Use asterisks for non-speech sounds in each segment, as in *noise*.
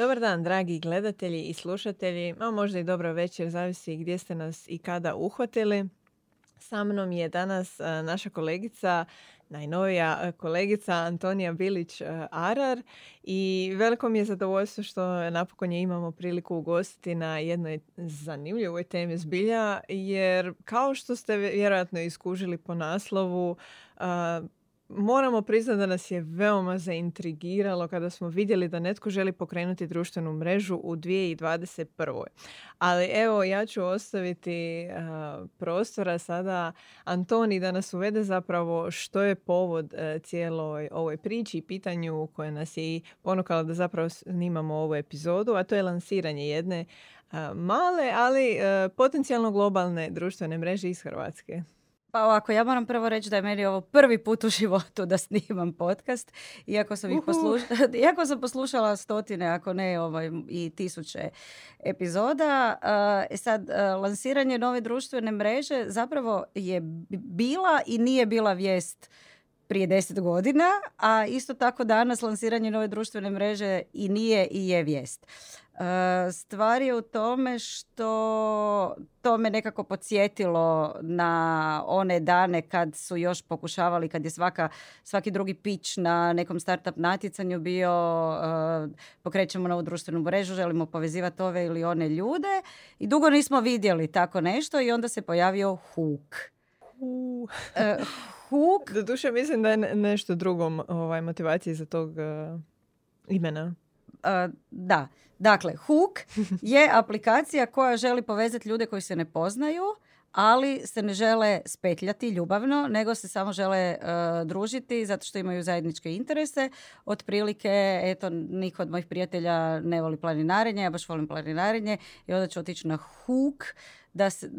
Dobar dan, dragi gledatelji i slušatelji, a možda i dobro večer, zavisi gdje ste nas i kada uhvatili. Sa mnom je danas e, naša kolegica, najnovija e, kolegica Antonija Bilić-Arar e, i veliko mi je zadovoljstvo što napokon je imamo priliku ugostiti na jednoj zanimljivoj temi zbilja, jer kao što ste vjerojatno iskužili po naslovu, moramo priznati da nas je veoma zaintrigiralo kada smo vidjeli da netko želi pokrenuti društvenu mrežu u 2021. Ali evo, ja ću ostaviti prostora sada Antoni da nas uvede zapravo što je povod uh, cijeloj ovoj priči i pitanju koje nas je i ponukalo da zapravo snimamo ovu epizodu, a to je lansiranje jedne male, ali potencijalno globalne društvene mreže iz Hrvatske. Pa ovako, ja moram prvo reći da je meni ovo prvi put u životu da snimam podcast, iako sam, ih poslušala, *laughs* iako sam poslušala stotine, ako ne ovaj, i tisuće epizoda. Uh, sad, uh, lansiranje nove društvene mreže zapravo je bila i nije bila vijest prije deset godina, a isto tako danas lansiranje nove društvene mreže i nije i je vijest. E, stvar je u tome što to me nekako podsjetilo na one dane kad su još pokušavali, kad je svaka, svaki drugi pić na nekom startup natjecanju bio uh, pokrećemo novu društvenu mrežu, želimo povezivati ove ili one ljude i dugo nismo vidjeli tako nešto i onda se pojavio Hook. Uh. Uh, hook. Doduše mislim da je nešto drugom ovaj, motivacije za tog imena. da. Dakle, Hook je aplikacija koja želi povezati ljude koji se ne poznaju, ali se ne žele spetljati ljubavno, nego se samo žele e, družiti zato što imaju zajedničke interese. Otprilike, eto, niko od mojih prijatelja ne voli planinarenje, ja baš volim planinarenje i onda ću otići na Hook da se,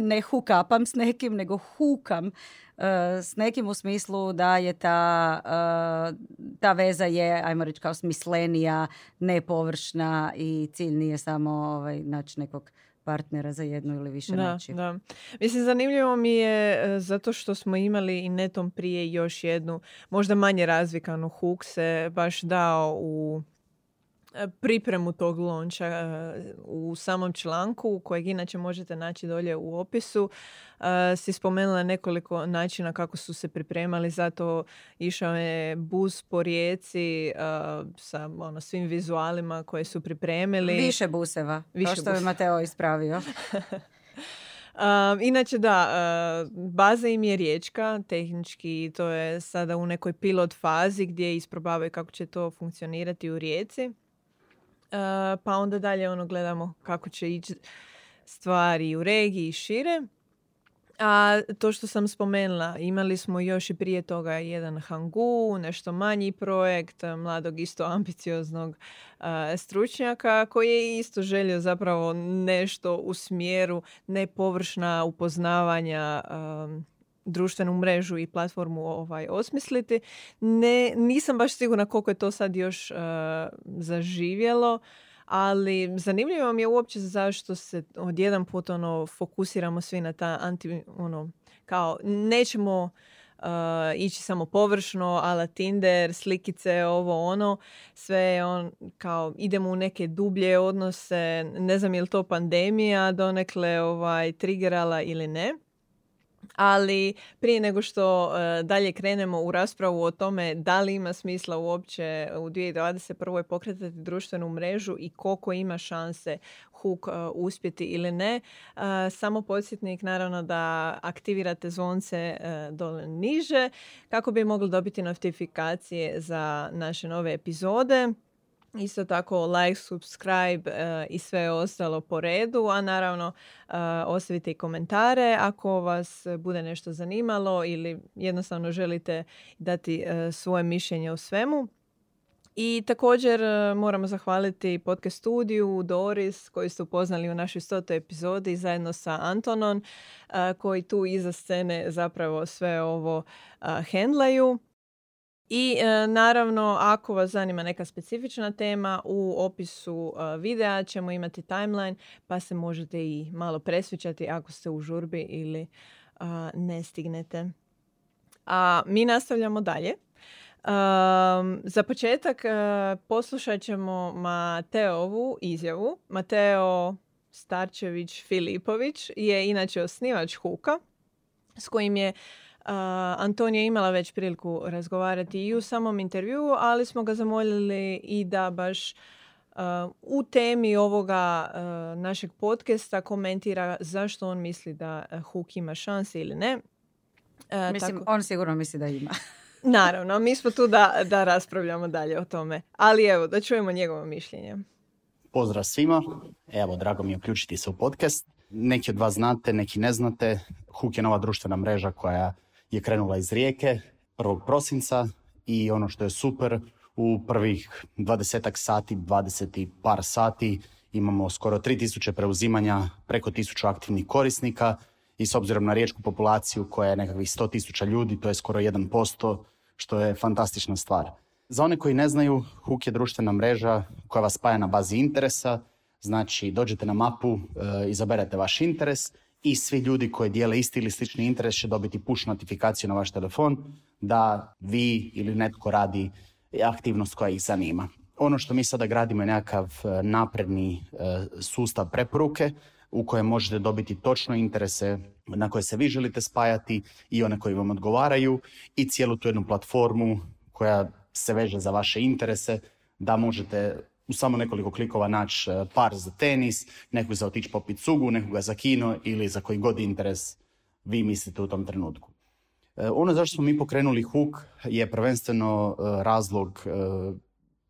ne hukapam s nekim, nego hukam uh, s nekim u smislu da je ta, uh, ta veza je, ajmo reći, kao smislenija, nepovršna i cilj nije samo ovaj, naći nekog partnera za jednu ili više da, Da. Mislim, zanimljivo mi je e, zato što smo imali i netom prije još jednu, možda manje razvikanu huk se baš dao u pripremu tog lonča e, u samom članku kojeg inače možete naći dolje u opisu. E, si spomenula nekoliko načina kako su se pripremali zato išao je bus po rijeci sa ono, svim vizualima koje su pripremili. Više buseva Više što je Mateo ispravio. *laughs* Inače da, baza im je riječka, tehnički to je sada u nekoj pilot fazi gdje isprobavaju kako će to funkcionirati u rijeci. Eh, pa onda dalje ono gledamo kako će ići stvari u regiji i šire. A to što sam spomenula, imali smo još i prije toga jedan Hangu, nešto manji projekt, mladog isto ambicioznog uh, stručnjaka koji je isto želio zapravo nešto u smjeru nepovršna upoznavanja društvenu mrežu i platformu ovaj osmisliti. Ne, nisam baš sigurna koliko je to sad još uh, zaživjelo, ali zanimljivo mi je uopće zašto se odjedan put ono, fokusiramo svi na ta anti, ono, kao nećemo uh, ići samo površno, ala Tinder, slikice, ovo ono, sve on kao idemo u neke dublje odnose, ne znam je li to pandemija donekle ovaj, triggerala ili ne. Ali prije nego što e, dalje krenemo u raspravu o tome da li ima smisla uopće u 2021. pokretati društvenu mrežu i koliko ima šanse huk uh, uspjeti ili ne. Uh, samo podsjetnik naravno da aktivirate zvonce dole niže kako bi mogli dobiti notifikacije za naše nove epizode. Isto tako like, subscribe uh, i sve ostalo po redu, a naravno uh, ostavite i komentare ako vas bude nešto zanimalo ili jednostavno želite dati uh, svoje mišljenje o svemu. I također moramo zahvaliti podcast studiju Doris koji ste upoznali u našoj stotoj epizodi zajedno sa Antonom koji tu iza scene zapravo sve ovo hendlaju. I e, naravno, ako vas zanima neka specifična tema, u opisu e, videa ćemo imati timeline, pa se možete i malo presvićati ako ste u žurbi ili ne stignete. A mi nastavljamo dalje. Um, za početak uh, poslušat ćemo Mateovu izjavu. Mateo Starčević Filipović je inače osnivač Huka s kojim je uh, Antonija imala već priliku razgovarati i u samom intervjuu, ali smo ga zamolili i da baš uh, u temi ovoga uh, našeg podcasta komentira zašto on misli da Huk ima šanse ili ne. Mislim, on sigurno misli da ima. *laughs* Naravno, mi smo tu da, da raspravljamo dalje o tome. Ali evo, da čujemo njegovo mišljenje. Pozdrav svima. Evo, drago mi je uključiti se u podcast. Neki od vas znate, neki ne znate. Huk je nova društvena mreža koja je krenula iz Rijeke 1. prosinca i ono što je super, u prvih 20 sati, 20 par sati imamo skoro 3000 preuzimanja, preko 1000 aktivnih korisnika i s obzirom na riječku populaciju koja je nekakvih 100.000 ljudi, to je skoro 1%, što je fantastična stvar. Za one koji ne znaju, Hook je društvena mreža koja vas spaja na bazi interesa, znači dođete na mapu, e, izaberete vaš interes i svi ljudi koji dijele isti ili slični interes će dobiti push notifikaciju na vaš telefon da vi ili netko radi aktivnost koja ih zanima. Ono što mi sada gradimo je nekakav e, napredni e, sustav preporuke u kojem možete dobiti točno interese na koje se vi želite spajati i one koji vam odgovaraju i cijelu tu jednu platformu koja se veže za vaše interese da možete u samo nekoliko klikova naći e, par za tenis, nekog za otići popiti cugu, nekoga za kino ili za koji god interes vi mislite u tom trenutku. E, ono zašto smo mi pokrenuli Hook je prvenstveno e, razlog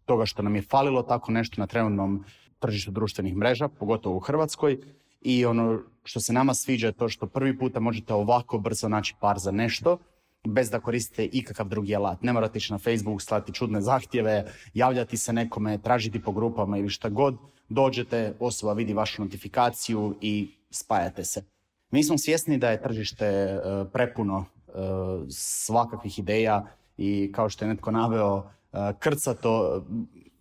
toga što nam je falilo tako nešto na trenutnom tržištu društvenih mreža, pogotovo u Hrvatskoj. I ono što se nama sviđa je to što prvi puta možete ovako brzo naći par za nešto, bez da koristite ikakav drugi alat. Ne morate ići na Facebook, slati čudne zahtjeve, javljati se nekome, tražiti po grupama ili šta god. Dođete, osoba vidi vašu notifikaciju i spajate se. Mi smo svjesni da je tržište e, prepuno e, svakakvih ideja i kao što je netko naveo, e, krcato,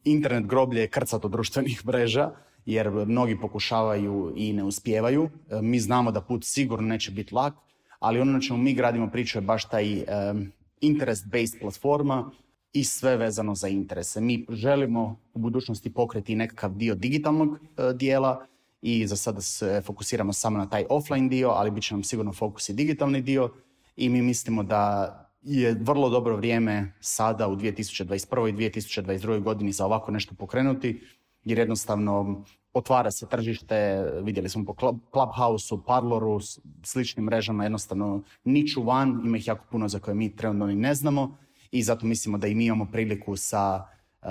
internet groblje je krcato društvenih mreža jer mnogi pokušavaju i ne uspijevaju. Mi znamo da put sigurno neće biti lak, ali ono na čemu mi gradimo priču je baš taj um, interest-based platforma i sve vezano za interese. Mi želimo u budućnosti pokreti nekakav dio digitalnog uh, dijela i za sada se fokusiramo samo na taj offline dio, ali bit će nam sigurno fokus i digitalni dio i mi mislimo da je vrlo dobro vrijeme sada u 2021. i 2022. godini za ovako nešto pokrenuti, jer jednostavno otvara se tržište, vidjeli smo po Clubhouse-u, Parloru, sličnim mrežama, jednostavno niču van, ima ih jako puno za koje mi trenutno ni ne znamo i zato mislimo da i mi imamo priliku sa uh,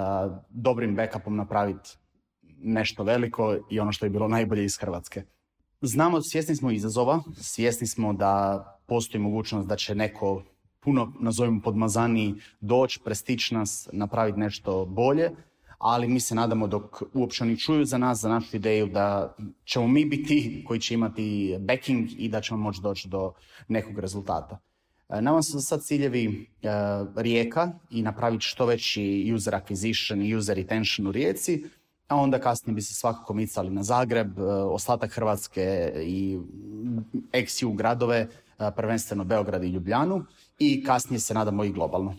dobrim backupom napraviti nešto veliko i ono što je bilo najbolje iz Hrvatske. Znamo, svjesni smo izazova, svjesni smo da postoji mogućnost da će neko puno, nazovimo podmazani, doći, prestići nas, napraviti nešto bolje, ali mi se nadamo dok uopće oni čuju za nas, za našu ideju, da ćemo mi biti koji će imati backing i da ćemo moći doći do nekog rezultata. E, nama su sad ciljevi e, rijeka i napraviti što veći user acquisition i user retention u rijeci, a onda kasnije bi se svakako micali na Zagreb, e, ostatak Hrvatske i ex gradove, prvenstveno Beograd i Ljubljanu i kasnije se nadamo i globalno.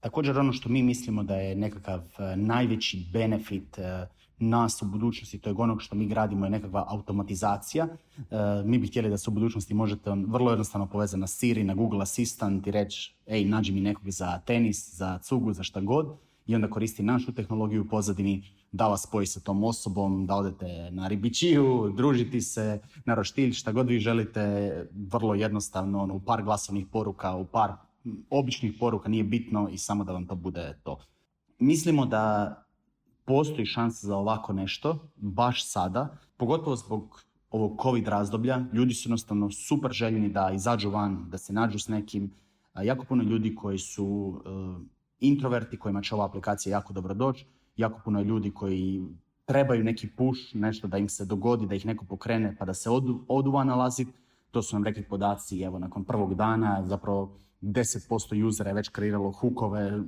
Također ono što mi mislimo da je nekakav e, najveći benefit e, nas u budućnosti, to je onog što mi gradimo je nekakva automatizacija. E, mi bi htjeli da se u budućnosti možete vrlo jednostavno povezati na Siri, na Google Assistant i reći ej, nađi mi nekog za tenis, za cugu, za šta god i onda koristi našu tehnologiju u pozadini da vas spoji sa tom osobom, da odete na ribičiju, družiti se, na roštilj, šta god vi želite, vrlo jednostavno, ono, u par glasovnih poruka, u par običnih poruka nije bitno i samo da vam to bude to. Mislimo da postoji šansa za ovako nešto, baš sada, pogotovo zbog ovog COVID razdoblja. Ljudi su jednostavno super željeni da izađu van, da se nađu s nekim. Jako puno ljudi koji su e, introverti, kojima će ova aplikacija jako dobro doći. Jako puno ljudi koji trebaju neki push, nešto da im se dogodi, da ih neko pokrene pa da se odu, odu van nalaziti. To su nam rekli podaci, evo, nakon prvog dana, zapravo 10% usera je već kreiralo hukove,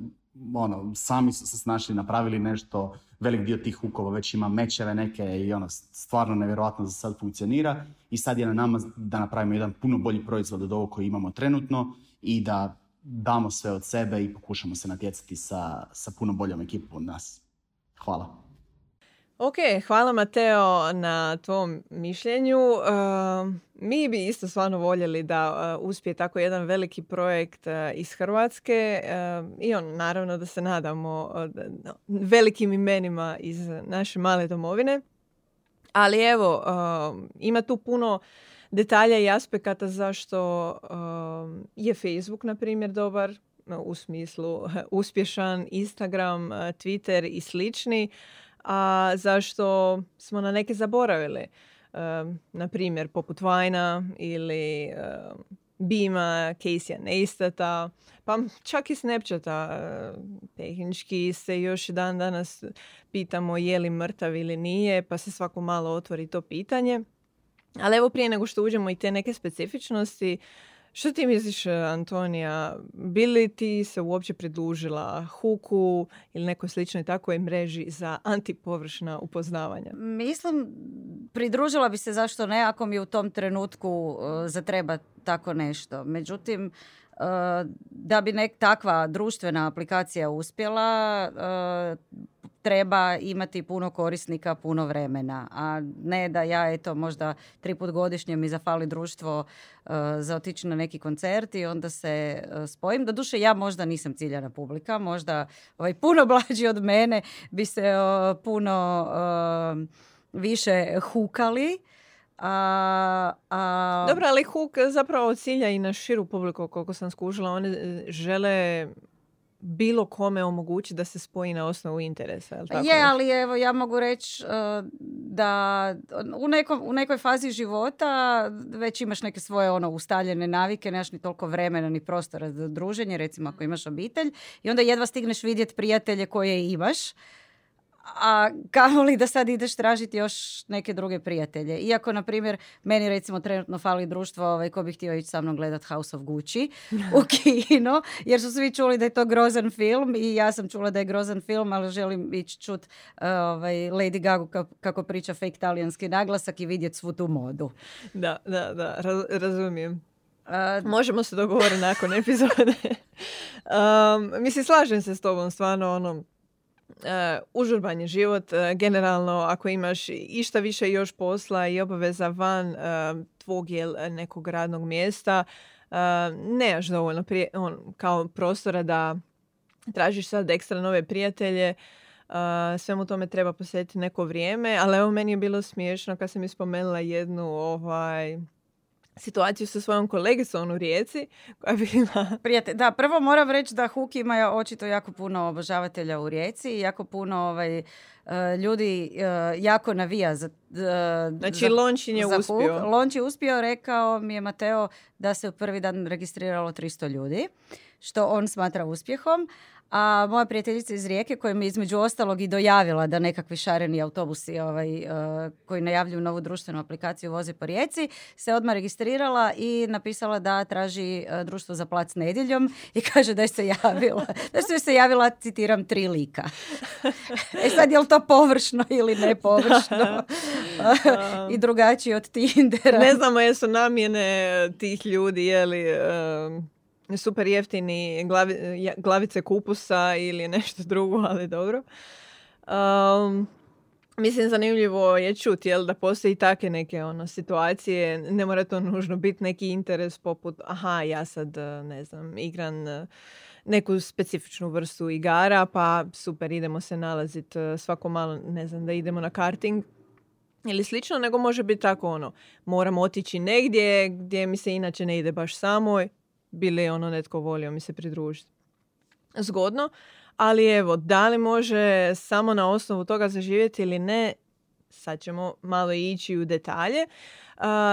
ono, sami su se snašli, napravili nešto, velik dio tih hukova već ima mečeve neke i ono, stvarno nevjerojatno da sad funkcionira i sad je na nama da napravimo jedan puno bolji proizvod od ovog koji imamo trenutno i da damo sve od sebe i pokušamo se natjecati sa, sa puno boljom ekipom od nas. Hvala. Ok, hvala Mateo na tvom mišljenju. Uh, mi bi isto stvarno voljeli da uh, uspije tako jedan veliki projekt uh, iz Hrvatske i on naravno da se nadamo velikim imenima iz naše male domovine. Ali evo, ima tu puno detalja i aspekata zašto je Facebook, na primjer, dobar u smislu uspješan, Instagram, Twitter i slični a zašto smo na neke zaboravili. na primjer, poput Vajna ili Bima, Casey Neistata, pa čak i Snapchata. Tehnički se još dan danas pitamo je li mrtav ili nije, pa se svako malo otvori to pitanje. Ali evo prije nego što uđemo i te neke specifičnosti, što ti misliš, Antonija? Bi li ti se uopće pridružila Huku ili nekoj sličnoj takvoj mreži za antipovršna upoznavanja? Mislim, pridružila bi se zašto ne ako mi u tom trenutku uh, zatreba tako nešto. Međutim, uh, da bi nek takva društvena aplikacija uspjela, treba imati puno korisnika, puno vremena, a ne da ja eto možda tri put godišnje mi zafali društvo uh, za otići na neki koncert i onda se uh, spojim. Doduše ja možda nisam ciljana publika, možda ovaj, puno *laughs* blađi od mene bi se puno više hukali. A, a... Dobro, ali huk zapravo cilja i na širu publiku, koliko sam skužila. Oni e, žele bilo kome omogući da se spoji na osnovu interesa. Je, tako je ali evo ja mogu reći uh, da u, nekom, u nekoj fazi života već imaš neke svoje ono ustaljene navike, nemaš ni toliko vremena ni prostora za druženje, recimo ako imaš obitelj i onda jedva stigneš vidjeti prijatelje koje imaš a kamoli da sad ideš tražiti još neke druge prijatelje. Iako, na primjer, meni recimo trenutno fali društvo ovaj, ko bi htio ići sa mnom gledat House of Gucci u *laughs* kino, jer su svi čuli da je to grozan film i ja sam čula da je grozan film, ali želim ići čut ovaj, Lady Gaga kako priča fake talijanski naglasak i vidjeti svu tu modu. Da, da, da, razumijem. Možemo se dogovoriti nakon epizode. *laughs* um, mislim, slažem se s tobom, stvarno, ono, uh, užurban je život. Uh, generalno, ako imaš išta više još posla i obaveza van uh, tvog je nekog radnog mjesta, uh, nemaš dovoljno prije, on, kao prostora da tražiš sad ekstra nove prijatelje. Uh, svemu tome treba posjetiti neko vrijeme, ali evo meni je bilo smiješno kad sam ispomenula jednu ovaj, situaciju sa svojom kolegicom u Rijeci koja bila... Prijatelj, da, prvo moram reći da Huk ima očito jako puno obožavatelja u Rijeci i jako puno ovaj, e, ljudi e, jako navija za uh, Znači Lončin je uspio. Huk. Lonč je uspio, rekao mi je Mateo da se u prvi dan registriralo 300 ljudi, što on smatra uspjehom, a moja prijateljica iz Rijeke koja mi između ostalog i dojavila da nekakvi šareni autobusi ovaj, uh, koji najavljuju novu društvenu aplikaciju voze po Rijeci se odmah registrirala i napisala da traži uh, društvo za plac nedjeljom i *laughs* kaže da je se javila. Da su se javila, citiram, tri lika. *laughs* e sad, je li to površno ili ne površno? *laughs* I drugačije od Tindera. Ne znamo jesu namjene tih ljudi, je li... Um, super jeftini glavi, glavice kupusa ili nešto *laughs* drugo, ali dobro. Um, mislim, zanimljivo je čuti jel, da postoji takve neke ono, situacije. Ne mora to nužno biti neki interes poput aha, ja sad, ne znam, igram neku specifičnu vrstu igara, pa super, idemo se nalaziti svako malo, ne znam, da idemo na karting ili slično, nego može biti tako ono, moram otići negdje gdje mi se inače ne ide baš samoj, bili ono netko volio mi se pridružiti. Zgodno, ali evo, da li može samo na osnovu toga zaživjeti ili ne, sad ćemo malo ići u detalje.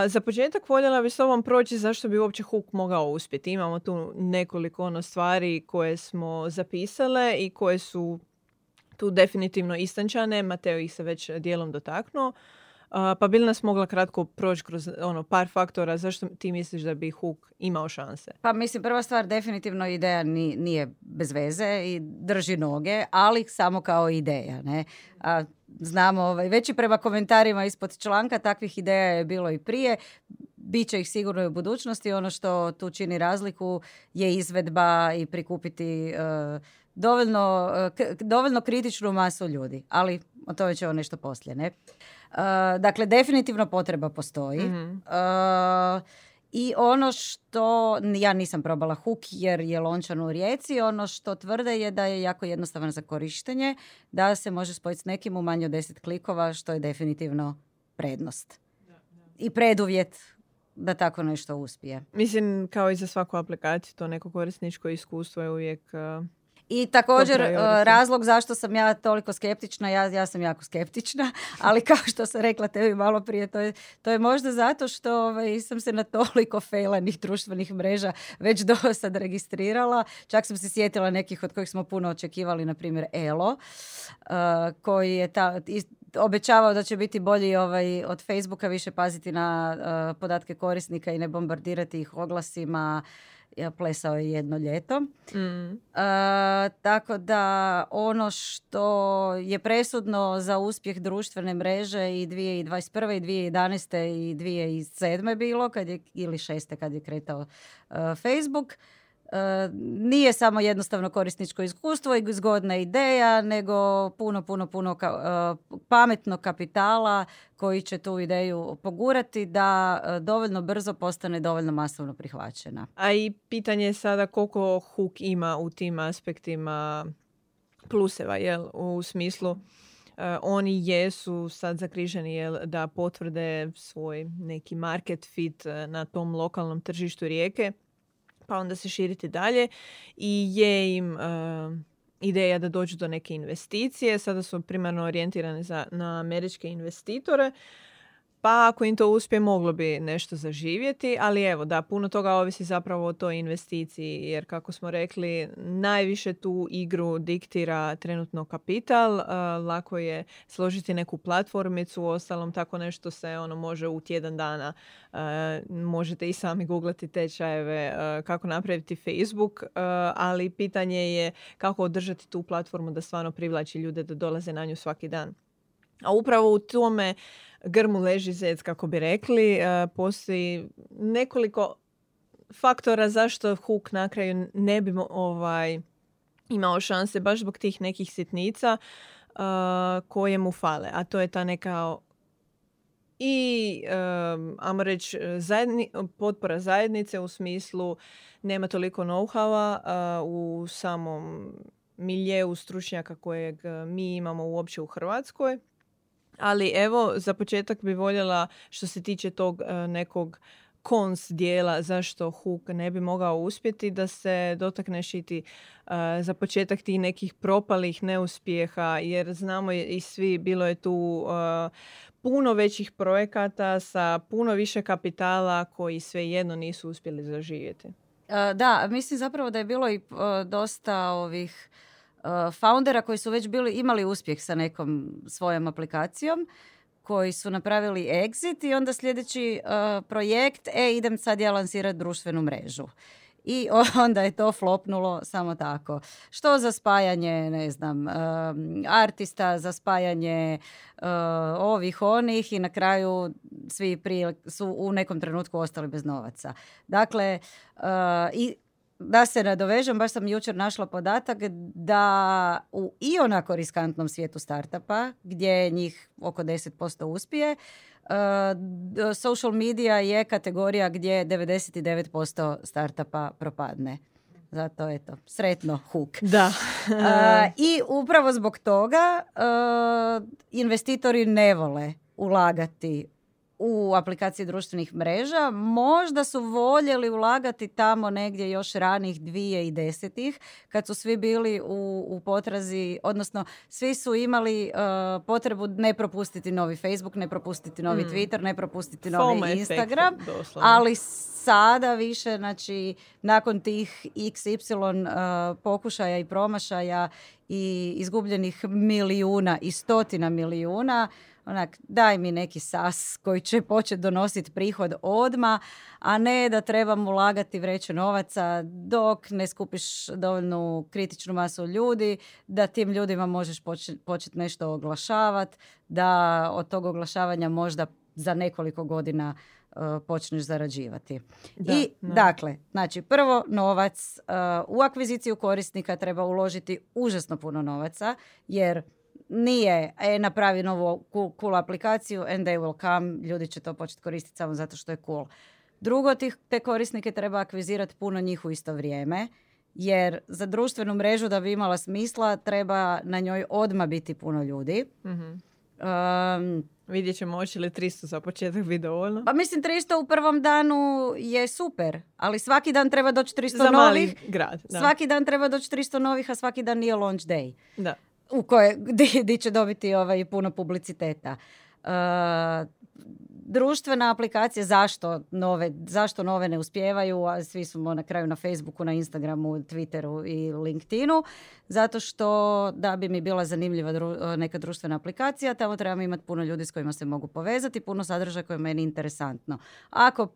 za početak voljela bi s ovom proći zašto bi uopće Hook mogao uspjeti. Imamo tu nekoliko ono stvari koje smo zapisale i koje su tu definitivno istančane. Mateo ih se već dijelom dotaknuo pa bi li nas mogla kratko proći kroz ono, par faktora zašto ti misliš da bi Hook imao šanse? Pa mislim, prva stvar, definitivno ideja nije bez veze i drži noge, ali samo kao ideja. Ne? A, znamo, ovaj, već i prema komentarima ispod članka, takvih ideja je bilo i prije bit će ih sigurno i u budućnosti. Ono što tu čini razliku je izvedba i prikupiti e, dovoljno, e, dovoljno kritičnu masu ljudi. Ali o tome ćemo nešto poslije, ne? Dakle, definitivno potreba postoji. mm i ono što, ja nisam probala huk jer je lončan u rijeci, ono što tvrde je da je jako jednostavan za korištenje, da se može spojiti s nekim u manje od 10 klikova, što je definitivno prednost. I preduvjet da tako nešto uspije. Mislim, kao i za svaku aplikaciju, to neko korisničko iskustvo je uvijek i također e, razlog zašto sam ja toliko skeptična, ja, ja sam jako skeptična, *laughs* ali kao što sam rekla tebi malo prije, to je, to je možda zato što ovaj, sam se na toliko fejlanih društvenih mreža već *laughs* do sad registrirala. Čak sam se sjetila nekih od kojih smo puno očekivali, na primjer Elo, uh, koji je ta, obećavao da će biti bolji ovaj, od Facebooka, više paziti na uh, podatke korisnika i ne bombardirati ih oglasima, plesao je jedno ljeto. Mm. tako da ono što je presudno za uspjeh društvene mreže i 2021. i 2011. i 2007. bilo, kad je, ili šeste kad je kretao Facebook, nije samo jednostavno korisničko iskustvo i zgodna ideja, nego puno, puno, puno ka, pametnog kapitala koji će tu ideju pogurati da dovoljno brzo postane dovoljno masovno prihvaćena. A i pitanje je sada koliko huk ima u tim aspektima pluseva, jel? U smislu oni jesu sad zakriženi jel, da potvrde svoj neki market fit na tom lokalnom tržištu rijeke pa onda se širiti dalje i je im uh, ideja da dođu do neke investicije. Sada su primarno orijentirane za, na američke investitore. Pa ako im to uspije, moglo bi nešto zaživjeti, ali evo da, puno toga ovisi zapravo o toj investiciji, jer kako smo rekli, najviše tu igru diktira trenutno kapital, lako je složiti neku platformicu, ostalom tako nešto se ono može u tjedan dana, možete i sami googlati tečajeve kako napraviti Facebook, ali pitanje je kako održati tu platformu da stvarno privlači ljude da dolaze na nju svaki dan. A upravo u tome grmu leži zec, kako bi rekli. E, postoji nekoliko faktora zašto Hook na kraju ne bi ovaj, imao šanse baš zbog tih nekih sitnica uh, koje mu fale. A to je ta neka i um, ajmo reći potpora zajednice u smislu nema toliko know-howa u samom miljeu stručnjaka kojeg mi imamo uopće u Hrvatskoj ali evo, za početak bi voljela što se tiče tog e, nekog kons dijela zašto Hook ne bi mogao uspjeti da se dotakneš i uh, za početak tih nekih propalih neuspjeha jer znamo i svi bilo je tu uh, puno većih projekata sa puno više kapitala koji svejedno nisu uspjeli zaživjeti. da, mislim zapravo da je bilo i dosta ovih foundera koji su već bili, imali uspjeh sa nekom svojom aplikacijom koji su napravili exit i onda sljedeći uh, projekt, e idem sad ja lansirati društvenu mrežu. I *laughs* onda je to flopnulo samo tako. Što za spajanje, ne znam, um, artista, za spajanje uh, ovih, onih i na kraju svi prije su u nekom trenutku ostali bez novaca. Dakle, i da se nadovežem, baš sam jučer našla podatak da u i onako riskantnom svijetu startupa, gdje njih oko 10% uspije, uh, social media je kategorija gdje 99% startupa propadne. Zato eto, sretno huk. Da. uh, I upravo zbog toga uh, investitori ne vole ulagati u aplikacije društvenih mreža. Možda su voljeli ulagati tamo negdje još ranih dvije i desetih, kad su svi bili u, u potrazi, odnosno svi su imali uh, potrebu ne propustiti novi Facebook, ne propustiti novi mm. Twitter, ne propustiti novi Instagram, ali sada više, znači, nakon tih XY uh, pokušaja i promašaja i izgubljenih milijuna i stotina milijuna, onak, daj mi neki sas koji će početi donositi prihod odma, a ne da trebam ulagati vreće novaca dok ne skupiš dovoljnu kritičnu masu ljudi, da tim ljudima možeš početi nešto oglašavati, da od tog oglašavanja možda za nekoliko godina uh, počneš zarađivati. Da, I da. dakle, znači prvo novac uh, u akviziciju korisnika treba uložiti užasno puno novaca jer nije e, napravi novu cool, cool aplikaciju and they will come, ljudi će to početi koristiti samo zato što je cool. Drugo, tih, te korisnike treba akvizirati puno njih u isto vrijeme, jer za društvenu mrežu da bi imala smisla treba na njoj odma biti puno ljudi. Mhm. Um, Vidjet ćemo hoće li 300 za početak biti dovoljno. pa mislim 300 u prvom danu je super, ali svaki dan treba doći 300 za mali novih. grad. Da. Svaki dan treba doći 300 novih, a svaki dan nije launch day. da. U koje *laughs* di će dobiti ovaj puno publiciteta. E, društvena aplikacija zašto nove, zašto nove ne uspijevaju, a svi smo na kraju na Facebooku, na Instagramu, Twitteru i LinkedInu, zato što da bi mi bila zanimljiva dru- neka društvena aplikacija, tamo trebam imati puno ljudi s kojima se mogu povezati, puno sadržaja koje je meni interesantno. Ako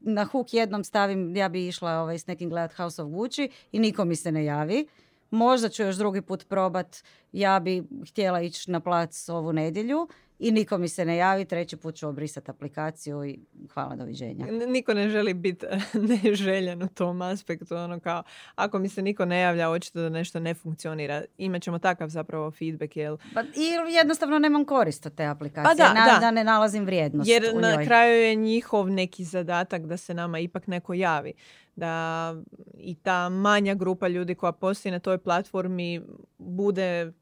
na hook jednom stavim, ja bi išla ovaj, s nekim gledat House of Gucci i niko mi se ne javi. Možda ću još drugi put probat, ja bi htjela ići na plac ovu nedjelju i niko mi se ne javi, treći put ću obrisati aplikaciju i hvala, doviđenja. Niko ne želi biti *laughs* neželjen u tom aspektu. Ono kao, ako mi se niko ne javlja, očito da nešto ne funkcionira. Imaćemo takav zapravo feedback, jel? Pa, I jednostavno nemam korist od te aplikacije, Pa da, na, da. da ne nalazim vrijednost Jer u na njoj. kraju je njihov neki zadatak da se nama ipak neko javi. Da i ta manja grupa ljudi koja postoji na toj platformi bude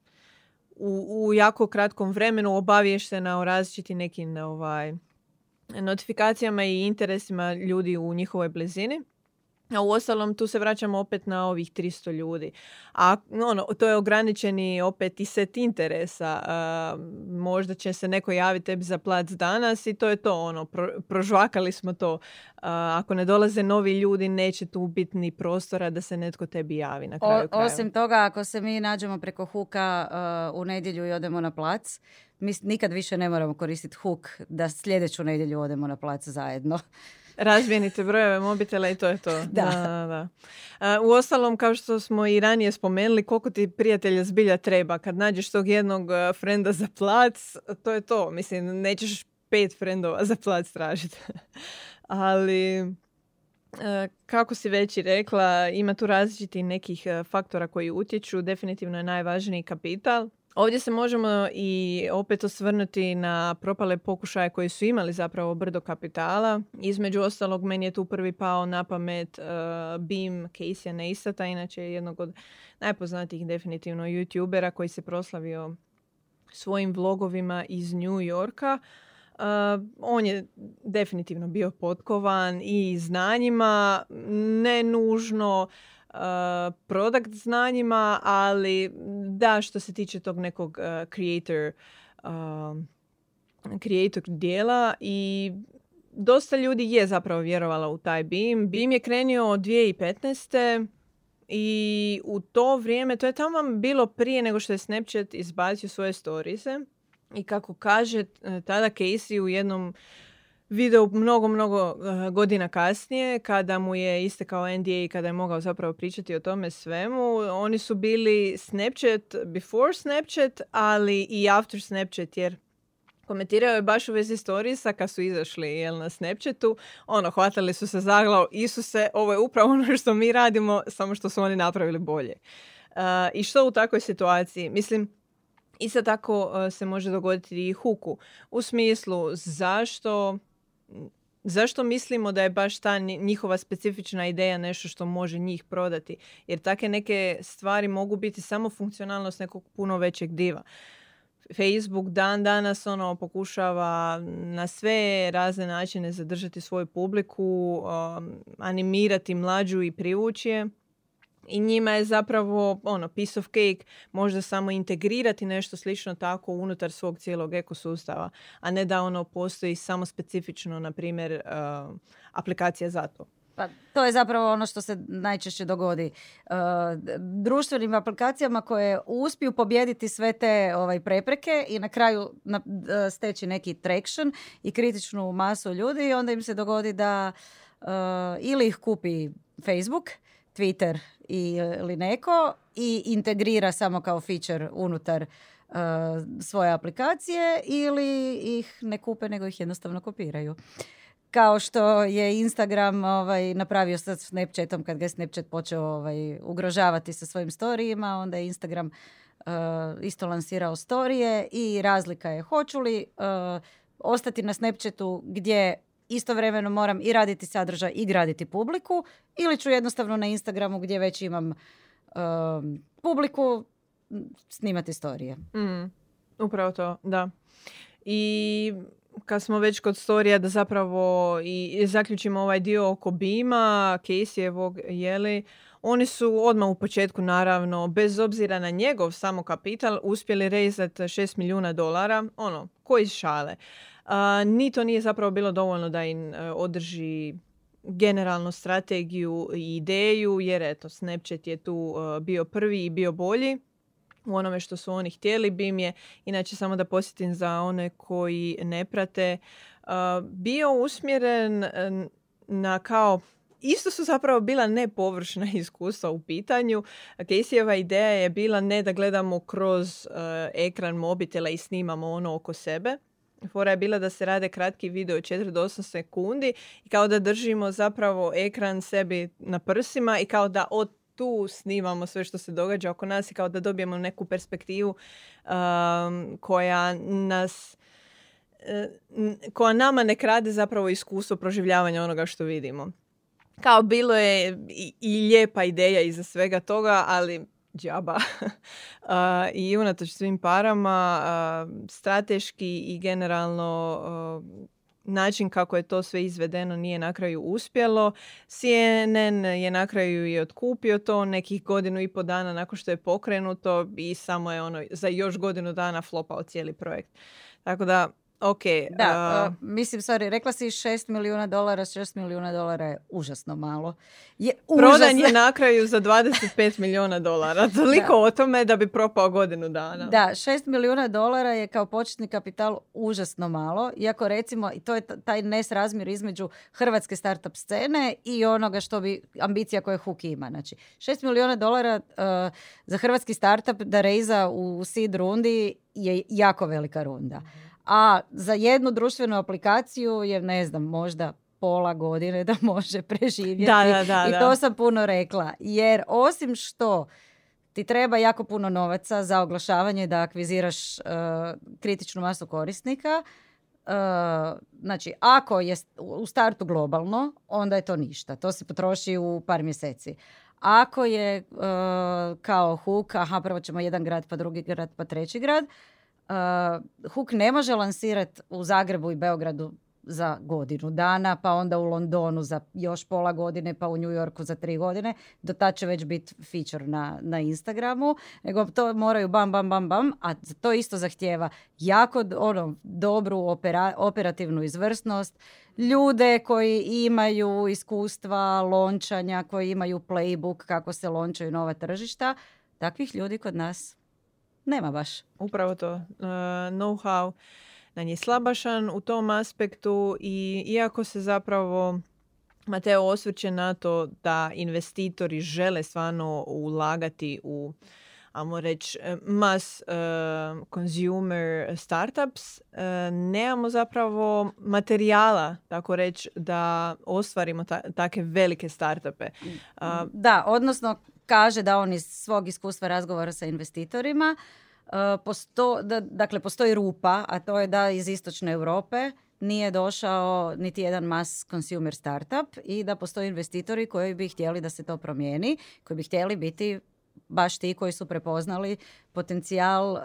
u, u jako kratkom vremenu obaviještena o različitim nekim ovaj, notifikacijama i interesima ljudi u njihovoj blizini. A u ostalom tu se vraćamo opet na ovih 300 ljudi. A ono, to je ograničeni opet i set interesa. A, možda će se neko javiti tebi za plac danas i to je to. Ono, pro- prožvakali smo to. A, ako ne dolaze novi ljudi, neće tu biti ni prostora da se netko tebi javi na O- kraju krajeva. osim toga, ako se mi nađemo preko huka uh, u nedjelju i odemo na plac, mi nikad više ne moramo koristiti huk da sljedeću nedjelju odemo na plac zajedno. Razmijenite brojeve mobitela i to je to. Da. da, da. A, u ostalom, kao što smo i ranije spomenuli, koliko ti prijatelja zbilja treba. Kad nađeš tog jednog a, frenda za plac, to je to. Mislim, nećeš pet frendova za plac tražiti. *laughs* Ali... e, Kako si već i rekla, ima tu različitih nekih e, faktora koji utječu. Definitivno je najvažniji kapital. Ovdje se možemo i opet osvrnuti na propale pokušaje koji su imali zapravo brdo kapitala. Između ostalog, meni je tu prvi pao na pamet uh, Beam Casey Neistata, inače je jednog od najpoznatijih definitivno youtubera koji se proslavio svojim vlogovima iz New Yorka. Uh, on je definitivno bio potkovan i znanjima, ne nužno product znanjima, ali da što se tiče tog nekog uh, creator um, creator dijela i dosta ljudi je zapravo vjerovala u taj BIM. BIM je krenio od 2015. I u to vrijeme, to je tamo bilo prije nego što je Snapchat izbacio svoje storiese. I kako kaže tada Casey u jednom videu mnogo, mnogo eh, godina kasnije, kada mu je istekao NDA i kada je mogao zapravo pričati o tome svemu, oni su bili Snapchat before Snapchat, ali i after Snapchat, jer komentirao je baš u vezi storiesa kad su izašli jel, na Snapchatu, ono, hvatali su se za glavu, Isuse, ovo je upravo *laughs* ono što mi radimo, samo što su oni napravili bolje. Uh, I što u takvoj situaciji? Mislim, isto tako uh, se može dogoditi i huku. U smislu, zašto zašto mislimo da je baš ta njihova specifična ideja nešto što može njih prodati? Jer take neke stvari mogu biti samo funkcionalnost nekog puno većeg diva. Facebook dan danas ono pokušava na sve razne načine zadržati svoju publiku, um, animirati mlađu i privući je. I njima je zapravo ono piece of cake možda samo integrirati nešto slično tako unutar svog cijelog ekosustava, a ne da ono postoji samo specifično, na primjer, uh, aplikacija za to. Pa to je zapravo ono što se najčešće dogodi. Uh, društvenim aplikacijama koje uspiju pobijediti sve te ovaj, prepreke i na kraju na, steći neki traction i kritičnu masu ljudi i onda im se dogodi da uh, ili ih kupi Facebook, Twitter ili neko i integrira samo kao feature unutar svoje aplikacije ili ih ne kupe nego ih jednostavno kopiraju. Kao što je Instagram ovaj, napravio sa Snapchatom kad ga je Snapchat počeo ovaj, ugrožavati sa svojim storijima, onda je Instagram uh, isto lansirao storije i razlika je hoću li uh, ostati na Snapchatu gdje istovremeno moram i raditi sadržaj i graditi publiku ili ću jednostavno na Instagramu gdje već imam um, publiku snimati storije. Mm, upravo to, da. I kad smo već kod storija da zapravo i zaključimo ovaj dio oko Bima, Caseyevog, jeli, oni su odmah u početku naravno, bez obzira na njegov samo kapital, uspjeli rezati 6 milijuna dolara, ono, koji šale. Ni to nije zapravo bilo dovoljno da im e, održi generalnu strategiju i ideju, jer eto, Snapchat je tu e, bio prvi i bio bolji u onome što su oni htjeli. Bim je, inače samo da posjetim za one koji ne prate, bio usmjeren na kao Isto su zapravo bila ne površna *laughs* iskustva u pitanju. Caseyeva ideja je bila ne da gledamo kroz ekran mobitela i snimamo ono oko sebe. Fora je bila da se rade kratki video 4 do 8 sekundi i kao da držimo zapravo ekran sebi na prsima i kao da od tu snimamo sve što se događa oko nas i kao da dobijemo neku perspektivu um, koja nas e, koja nama ne krade zapravo iskustvo proživljavanja onoga što vidimo. Kao bilo je i, i lijepa ideja iza svega toga, ali džaba. *laughs* I unatoč svim parama, strateški i generalno način kako je to sve izvedeno nije na kraju uspjelo. CNN je na kraju i otkupio to nekih godinu i po dana nakon što je pokrenuto i samo je ono za još godinu dana flopao cijeli projekt. Tako da Ok. Da, mislim, sorry, rekla si 6 milijuna dolara, 6 milijuna dolara je užasno malo. Je Prodan je na kraju za 25 *laughs* milijuna dolara. Toliko o tome da bi propao godinu dana. Da, 6 milijuna dolara je kao početni kapital užasno malo. Iako recimo, i to je taj nesrazmjer između hrvatske startup scene i onoga što bi ambicija koje Hook ima. Znači, 6 milijuna dolara za hrvatski startup da rejza u seed rundi je jako velika runda a za jednu društvenu aplikaciju je, ne znam, možda pola godine da može preživjeti. Da, da, I to sam puno rekla. Jer osim što ti treba jako puno novaca za oglašavanje da akviziraš uh, kritičnu masu korisnika, uh, znači ako je u startu globalno, onda je to ništa. To se potroši u par mjeseci. Ako je uh, kao hook, aha, prvo ćemo jedan grad, pa drugi grad, pa treći grad, uh, Hook ne može lansirati u Zagrebu i Beogradu za godinu dana, pa onda u Londonu za još pola godine, pa u New Yorku za tri godine. Do tad će već biti feature na, na Instagramu. Nego to moraju bam, bam, bam, bam, a to isto zahtjeva jako ono, dobru operativnu izvrsnost, ljude koji imaju iskustva lončanja, koji imaju playbook kako se lončaju nova tržišta. Takvih ljudi kod nas nema baš. Upravo to. Uh, know-how nam je slabašan u tom aspektu i iako se zapravo Mateo osvrće na to da investitori žele stvarno ulagati u ajmo reći, mass uh, consumer startups, uh, nemamo zapravo materijala, tako reći, da ostvarimo ta, takve velike startupe. Uh, da, odnosno kaže da on iz svog iskustva razgovora sa investitorima uh, posto, da, dakle postoji rupa, a to je da iz istočne Europe nije došao niti jedan mass consumer startup i da postoje investitori koji bi htjeli da se to promijeni, koji bi htjeli biti baš ti koji su prepoznali potencijal uh,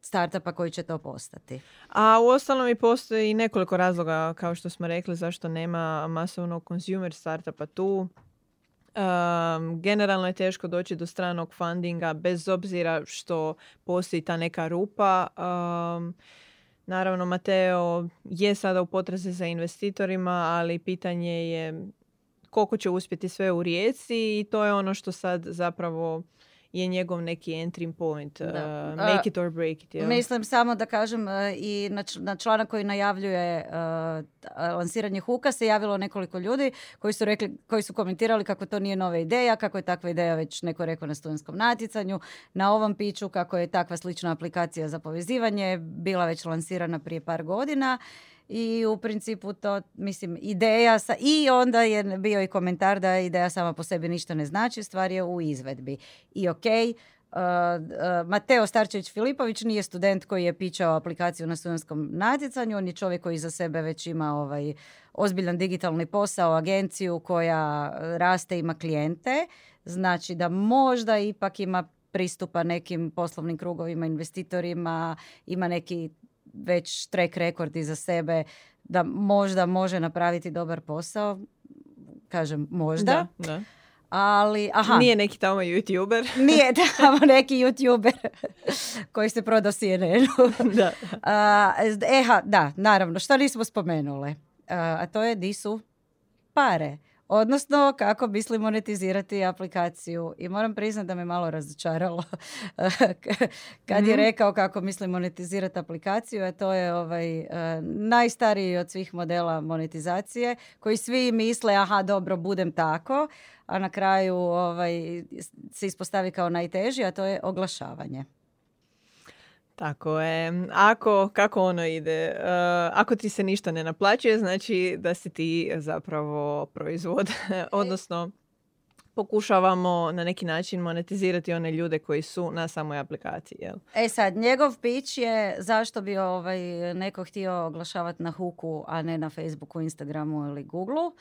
startupa koji će to postati. A u ostalom i postoji nekoliko razloga, kao što smo rekli, zašto nema masovnog consumer startupa tu. Um, generalno je teško doći do stranog fundinga bez obzira što postoji ta neka rupa. Um, naravno, Mateo je sada u potrazi za investitorima, ali pitanje je koliko će uspjeti sve u rijeci i to je ono što sad zapravo je njegov neki entry point. Uh, make it or break it. jel? Mislim samo da kažem e, i na, č- na članak koji najavljuje a, lansiranje Huka se javilo nekoliko ljudi koji su rekli, koji su komentirali kako to nije nova ideja, kako je takva ideja već neko rekao na studentskom natjecanju, na ovom piću kako je takva slična aplikacija za povezivanje bila već lansirana prije par godina i u principu to, mislim, ideja sa, i onda je bio i komentar da ideja sama po sebi ništa ne znači, stvar je u izvedbi. I okej, Uh, uh, Mateo Starčević-Filipović nije student koji je pičao aplikaciju na studentskom natjecanju, on je čovjek koji za sebe već ima ovaj ozbiljan digitalni posao, agenciju koja raste, ima klijente, znači da možda ipak ima pristupa nekim poslovnim krugovima, investitorima, ima neki već track record iza sebe, da možda može napraviti dobar posao, kažem možda, Da, da. ali aha. Nije neki tamo youtuber. *laughs* Nije tamo neki youtuber *laughs* koji se prodao CNN-u. *laughs* da. A, eha, da, naravno, što nismo spomenule. A, a to je di su pare. Odnosno, kako misli monetizirati aplikaciju. I moram priznati da me malo razočaralo *laughs* kad je Mhm. rekao kako misli monetizirati aplikaciju, a to je ovaj e, najstariji od svih modela monetizacije, koji svi misle, aha, dobro, budem tako, a na kraju ovaj, se ispostavi kao najteži, a to je oglašavanje. Tako je. Ako, kako ono ide? Uh, ako ti se ništa ne naplaćuje, znači da si ti zapravo proizvod. *laughs* Odnosno, pokušavamo na neki način monetizirati one ljude koji su na samoj aplikaciji. Jel? E sad, njegov pitch je zašto bi ovaj neko htio oglašavati na Hooku, a ne na Facebooku, Instagramu ili Googleu, uh,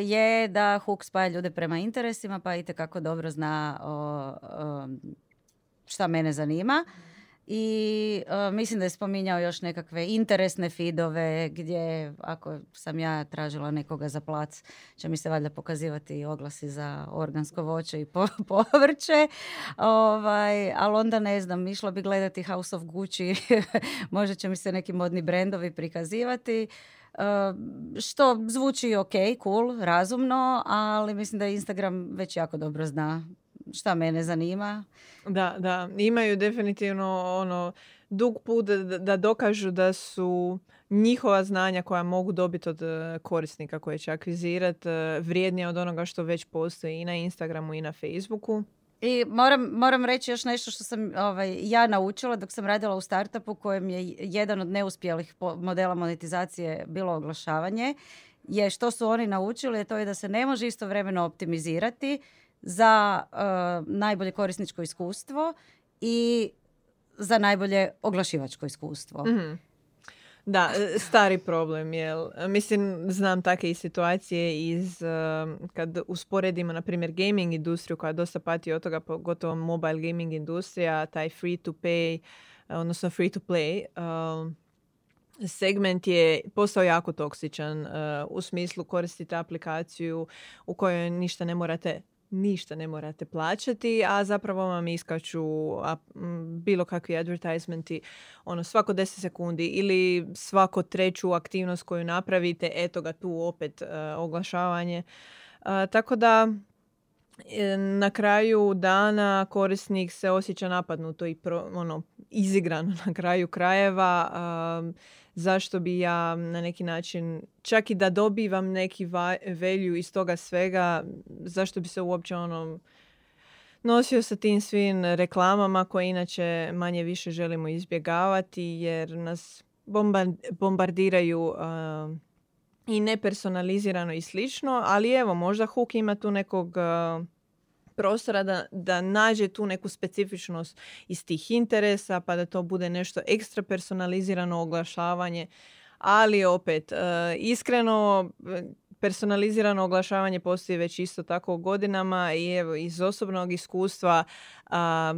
je da Hook spaja ljude prema interesima, pa i kako dobro zna o, um, šta mene zanima. I uh, mislim da je spominjao još nekakve interesne feedove gdje ako sam ja tražila nekoga za plac će mi se valjda pokazivati oglasi za organsko voće i po- *laughs* povrće. Ovaj, ali onda ne znam, išla bi gledati House of Gucci, *laughs* možda će mi se neki modni brendovi prikazivati. Uh, što zvuči ok, cool, razumno, ali mislim da Instagram već jako dobro zna šta mene zanima. Da, da. Imaju definitivno ono dug put da, da dokažu da su njihova znanja koja mogu dobiti od eh, korisnika koje će akvizirati vrijednija od onoga što već postoji i na Instagramu i na Facebooku. I moram, moram reći još nešto što sam ovaj, ja naučila dok sam radila u startupu kojem je jedan od neuspjelih modela monetizacije bilo oglašavanje, je što su oni naučili, je to je da se ne može istovremeno optimizirati za eh, najbolje korisničko iskustvo i za najbolje oglašivačko iskustvo. Mhm. Da, e, stari problem, jel? Mislim, znam takve i situacije iz, e, kad usporedimo, na primjer, gaming industriju koja dosta pati od toga, pogotovo mobile gaming industrija, taj free to pay, e, odnosno free to play, segment je postao jako toksičan u smislu koristite aplikaciju u kojoj ništa ne morate ništa ne morate plaćati, a zapravo vam iskaču bilo kakvi advertisementi ono svako 10 sekundi ili svako treću aktivnost koju napravite, eto ga tu opet e, oglašavanje. A, tako da na kraju dana korisnik se osjeća napadnuto i pro, ono, izigrano *laughs* na kraju krajeva. a, zašto bi ja na neki način, čak i da dobivam neki va- value iz toga svega, zašto bi se uopće ono nosio sa tim svim reklamama koje inače manje više želimo izbjegavati jer nas bomba- bombardiraju a, i nepersonalizirano i slično, ali evo možda Hook ima tu nekog a, prostora da, da nađe tu neku specifičnost iz tih interesa pa da to bude nešto ekstra personalizirano oglašavanje, ali opet e, iskreno e, personalizirano oglašavanje postoji već isto tako godinama i evo iz osobnog iskustva a,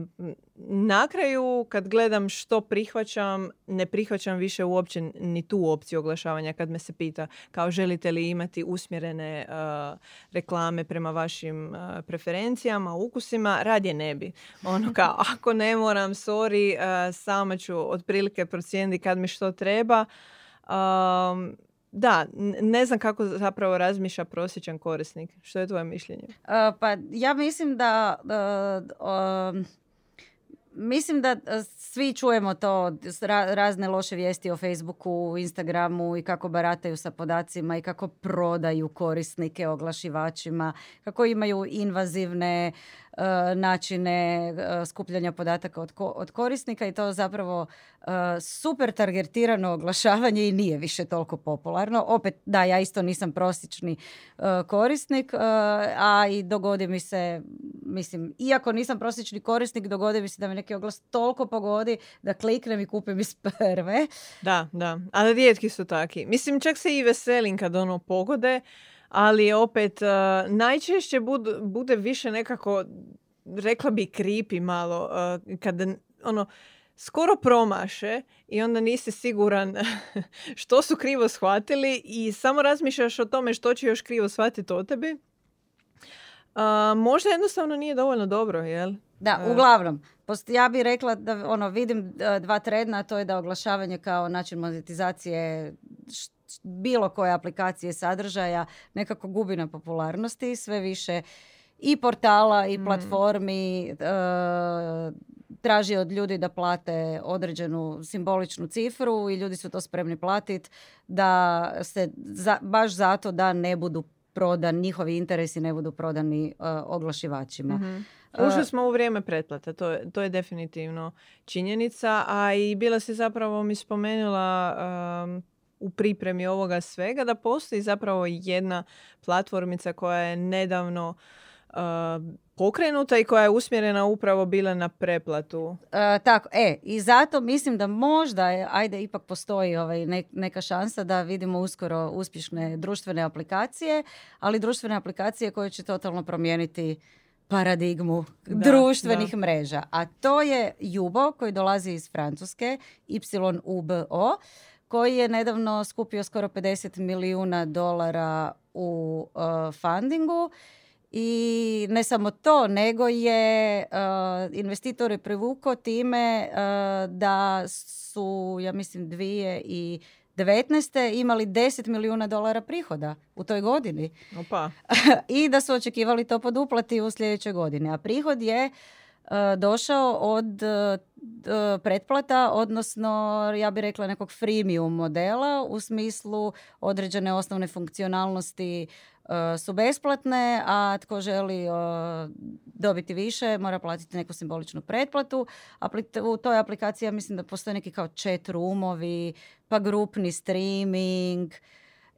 na kraju kad gledam što prihvaćam, ne prihvaćam više uopće ni tu opciju oglašavanja kad me se pita kao želite li imati usmjerene a, reklame prema vašim a, preferencijama, ukusima, radije ne bi. Ono kao *laughs* ako ne moram, sorry, a, sama ću otprilike procijeniti kad mi što treba. Um, da, ne znam kako zapravo razmišlja prosječan korisnik. Što je tvoje mišljenje? pa ja mislim da Mislim da e, svi čujemo to, razne loše vijesti o Facebooku, Instagramu i kako barataju sa podacima i kako prodaju korisnike oglašivačima, kako imaju invazivne načine e, skupljanja podataka od, od korisnika i to zapravo e, super targetirano oglašavanje i nije više toliko popularno. Opet, da, ja isto nisam prosječni korisnik, a i dogodi mi se, mislim, iako nisam prosječni korisnik, dogodi mi se da me neki oglas toliko pogodi da kliknem i kupim iz prve. Da, da, ali rijetki su taki. Mislim, čak se i veselim kad ono pogode, ali opet uh, najčešće bude više nekako rekla bi kripi malo uh, kada ono skoro promaše i onda nisi siguran *laughs* što su krivo shvatili i samo razmišljaš o tome što će još krivo shvatiti o tebi. Uh, možda jednostavno nije dovoljno dobro, jel? Da, uglavnom. Ja bih rekla da ono, vidim dva trendna, to je da oglašavanje kao način monetizacije bilo koje aplikacije sadržaja nekako gubi na popularnosti, sve više i portala i mm. platformi e, traži od ljudi da plate određenu simboličnu cifru i ljudi su to spremni platiti da se baš zato da ne budu prodan, njihovi interesi ne budu prodani uh, oglašivačima. Mm-hmm. Ušli smo u vrijeme pretplate, to je, to je definitivno činjenica, a i bila si zapravo mi spomenula u pripremi ovoga svega da postoji zapravo jedna platformica koja je nedavno uh, pokrenuta i koja je usmjerena upravo bila na preplatu. E, tako, e, i zato mislim da možda, je, ajde, ipak postoji ovaj, neka šansa da vidimo uskoro uspješne društvene aplikacije, ali društvene aplikacije koje će totalno promijeniti paradigmu društvenih mreža. A to je Jubo koji dolazi iz Francuske, YUBO, koji je nedavno skupio skoro 50 milijuna dolara u uh, fundingu i ne samo to, nego je uh, investitore privuko time uh, da su, ja mislim, dvije i 19. imali 10 milijuna dolara prihoda u toj godini. Opa. *laughs* I da su očekivali to poduplati u sljedećoj godini. A prihod je došao od pretplata, odnosno ja bih rekla nekog freemium modela u smislu određene osnovne funkcionalnosti e, su besplatne, a tko želi dobiti više mora platiti neku simboličnu pretplatu. U toj aplikaciji ja mislim da postoje neki kao chat roomovi, pa grupni streaming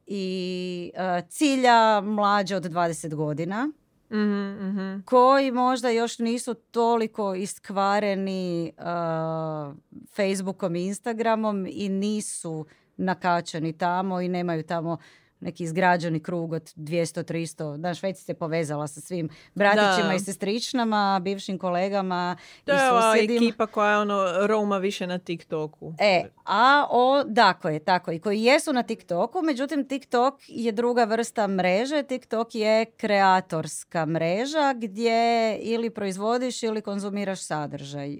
i cilja mlađe od 20 godina. Mm-hmm, koji možda još nisu toliko iskvareni uh, Facebookom i Instagramom i nisu nakačeni tamo i nemaju tamo neki izgrađeni krug od 200-300. Znaš, već se povezala sa svim bratićima i sestričnama, bivšim kolegama to i susjedima. je ekipa koja ono Roma više na TikToku. E, a o, tako je, tako i koji jesu na TikToku, međutim TikTok je druga vrsta mreže. TikTok je kreatorska mreža gdje ili proizvodiš ili konzumiraš sadržaj. Uh,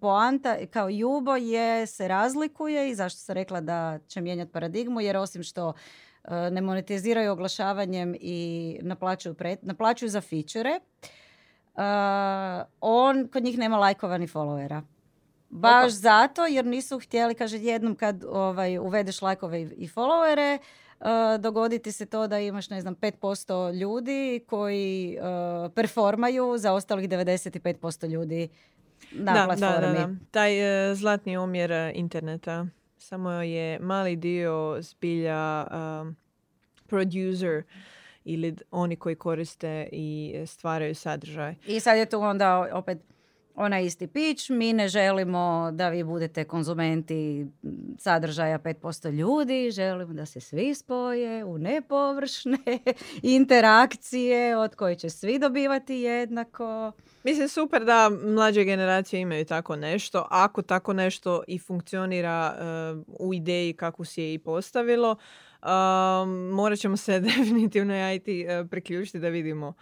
poanta kao Jubo je, se razlikuje i zašto sam rekla da će mijenjati paradigmu, jer osim što E, ne monetiziraju oglašavanjem i naplaćuju, pret, naplaćuju za fičere, uh, on kod njih nema lajkova ni followera. Baš zato jer nisu htjeli, kaže jednom kad ovaj, uvedeš lajkove i followere, uh, dogoditi se to da imaš, ne znam, 5% ljudi koji uh, performaju za ostalih 95% ljudi na da, platformi. Da, da, da. Taj zlatni omjer interneta samo je mali dio zbilja um, producer ili oni koji koriste i stvaraju sadržaj. I sad je tu onda opet ona isti pić, mi ne želimo da vi budete konzumenti sadržaja 5% ljudi, želimo da se svi spoje u nepovršne *laughs* interakcije od koje će svi dobivati jednako. Mislim super da mlađe generacije imaju tako nešto, ako tako nešto i funkcionira uh, u ideji kako si je i postavilo, um, morat ćemo se *laughs* definitivno i ti uh, priključiti da vidimo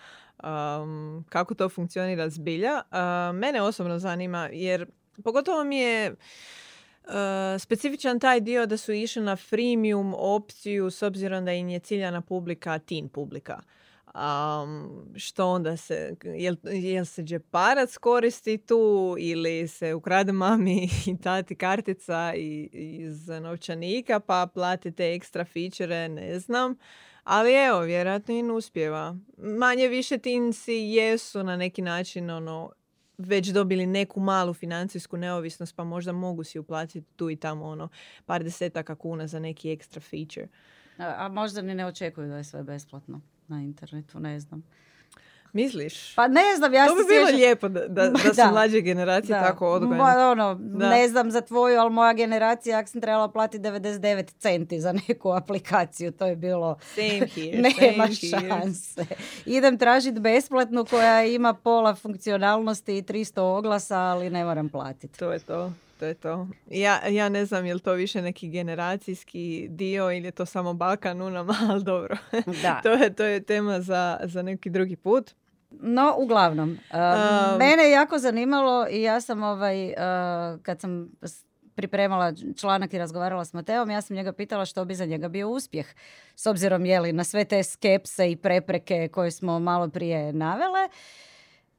um, kako to funkcionira zbilja. Uh, mene osobno zanima jer pogotovo mi je specifičan taj dio da su išli na freemium opciju s obzirom da im je ciljana publika teen publika. Um, što onda se, jel, jel se džeparac koristi tu ili se ukrade mami i tati kartica iz novčanika pa platite ekstra fičere, ne znam. Ali evo, vjerojatno im uspjeva. Manje više tinsi jesu na neki način ono, već dobili neku malu financijsku neovisnost pa možda mogu si uplatiti tu i tamo ono par desetaka kuna za neki ekstra feature. A, a možda ni ne očekuju da je sve besplatno na internetu, ne znam. Misliš? Pa ne znam, ja To bi bilo lijepo da, da, *laughs* da su mlađe generacije tako odgojene. ono, ne znam za tvoju, ali moja generacija, ako sam trebala platiti 99 centi za neku aplikaciju, to je bilo... Same here, *laughs* Nema same šanse. Idem tražiti besplatnu koja ima pola funkcionalnosti i 300 oglasa, ali ne moram platiti. To je to. To je to. Ja, ja ne znam je li to više neki generacijski dio ili je to samo Balkan u nama, *laughs* ali dobro. Da. to, je, to je tema za, za neki drugi put. No, uglavnom, uh, mene je jako zanimalo i ja sam ovaj, uh, kad sam pripremala članak i razgovarala s Mateom, ja sam njega pitala što bi za njega bio uspjeh. S obzirom jeli na sve te skepse i prepreke koje smo malo prije navele.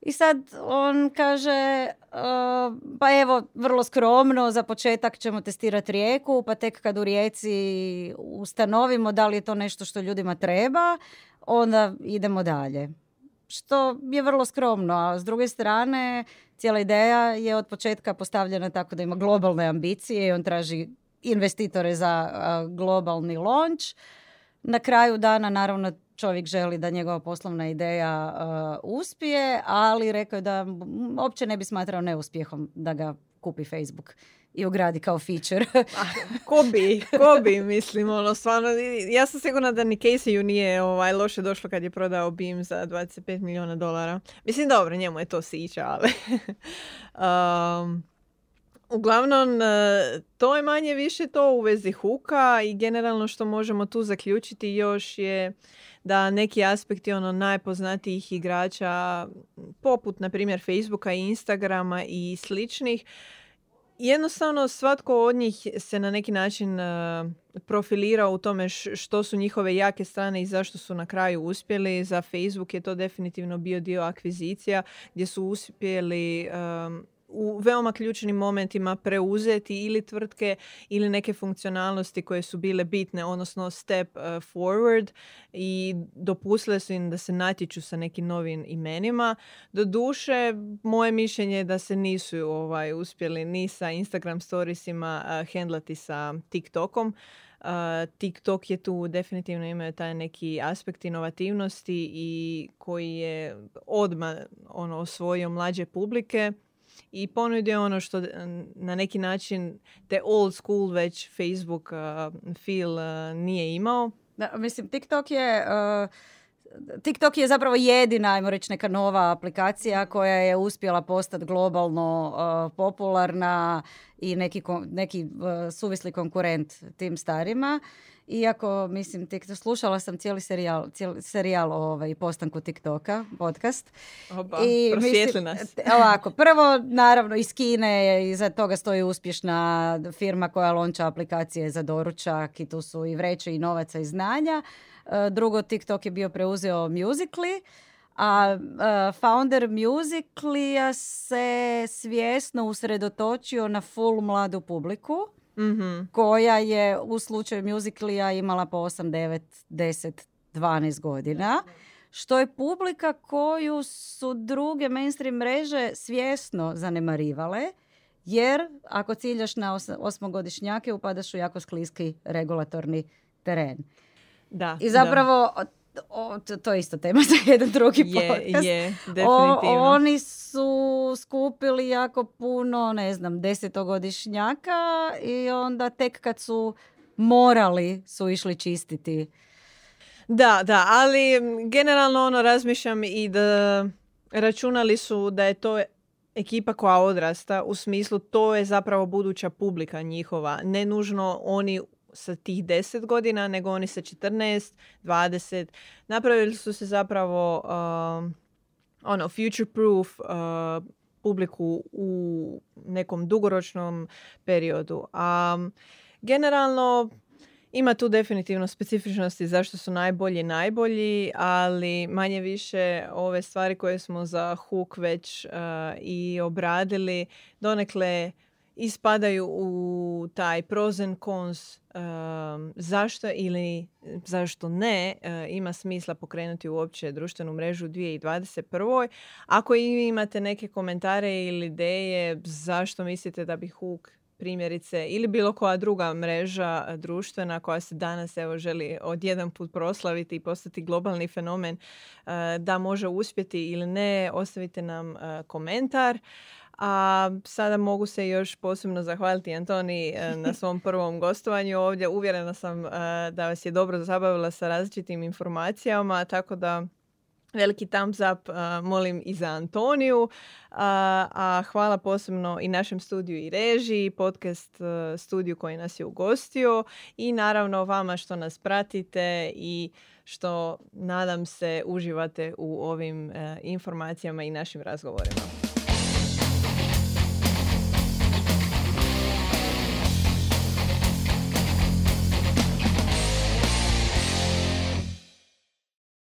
I sad on kaže, uh, pa evo, vrlo skromno, za početak ćemo testirati rijeku, pa tek kad u rijeci ustanovimo da li je to nešto što ljudima treba, onda idemo dalje što je vrlo skromno, a s druge strane cijela ideja je od početka postavljena tako da ima globalne ambicije i on traži investitore za globalni launch. Na kraju dana naravno čovjek želi da njegova poslovna ideja uspije, ali rekao je da uopće ne bi smatrao neuspjehom da ga kupi Facebook i ugradi kao feature. *laughs* ko bi, ko bi, mislim, ono, stvarno, ja sam sigurna da ni Casey nije ovaj, loše došlo kad je prodao BIM za 25 milijuna dolara. Mislim, dobro, njemu je to sića, ali... *laughs* um, Uglavnom, e, to je manje više to u vezi huka i generalno što možemo tu zaključiti još je da neki aspekti ono najpoznatijih igrača poput na primjer Facebooka i Instagrama i sličnih jednostavno svatko od njih se na neki način uh, profilira u tome što su njihove jake strane i zašto su na kraju uspjeli. Za Facebook je to definitivno bio dio akvizicija gdje su uspjeli u veoma ključnim momentima preuzeti ili tvrtke ili neke funkcionalnosti koje su bile bitne, odnosno step uh, forward i dopustile su im da se natječu sa nekim novim imenima. Do duše, moje mišljenje je da se nisu ovaj, uspjeli ni sa Instagram storiesima uh, hendlati sa TikTokom. Uh, TikTok je tu definitivno imao taj neki aspekt inovativnosti i koji je odmah ono, osvojio mlađe publike i ponudio ono što na neki način te old school već Facebook uh, feel uh, nije imao. Da, mislim, TikTok je... Uh... TikTok je zapravo jedina, ajmo reći, neka nova aplikacija koja je uspjela postati globalno uh, popularna i neki, neki suvisli konkurent tim starima. Iako, mislim, tik, slušala sam cijeli serijal, cijeli serijal o ovaj, postanku TikToka, podcast. Oba, I, mislim, nas. Ovako, prvo, naravno, iz Kine iza toga stoji uspješna firma koja lonča aplikacije za doručak i tu su i vreće i novaca i znanja. E, drugo, TikTok je bio preuzeo Musically, a uh, founder Musically se svjesno usredotočio na full mladu publiku mm koja je u slučaju Musicalija imala po 8, 9, 10, 12 godina. Što je publika koju su druge mainstream mreže svjesno zanemarivale. Jer ako ciljaš na osmogodišnjake upadaš u jako skliski regulatorni teren. Da, I zapravo o, to, to je isto tema *laughs* za jedan drugi je, podcast. Je, definitivno. O, oni su skupili jako puno, ne znam, desetogodišnjaka i onda tek kad su morali su išli čistiti. Da, da, ali generalno ono razmišljam i da računali su da je to ekipa koja odrasta, u smislu to je zapravo buduća publika njihova. Ne nužno oni sa tih 10 godina, nego oni sa 14, 20. Napravili su se zapravo uh, ono, future proof uh, publiku u nekom dugoročnom periodu. A generalno ima tu definitivno specifičnosti zašto su najbolji najbolji, ali manje više ove stvari koje smo za Hook već uh, i obradili donekle ispadaju u taj pros and cons um, zašto ili zašto ne uh, ima smisla pokrenuti uopće društvenu mrežu u 2021. Ako i imate neke komentare ili ideje zašto mislite da bi Hook primjerice ili bilo koja druga mreža e, društvena koja se danas evo želi odjedan put proslaviti i postati globalni fenomen e, da može uspjeti ili ne, ostavite nam komentar. A sada mogu se još posebno zahvaliti Antoni na svom prvom gostovanju ovdje. Uvjerena sam da vas je dobro zabavila sa različitim informacijama, tako da Veliki thumbs up molim i za Antoniju, a hvala posebno i našem studiju i režiji, podcast studiju koji nas je ugostio i naravno vama što nas pratite i što nadam se uživate u ovim informacijama i našim razgovorima.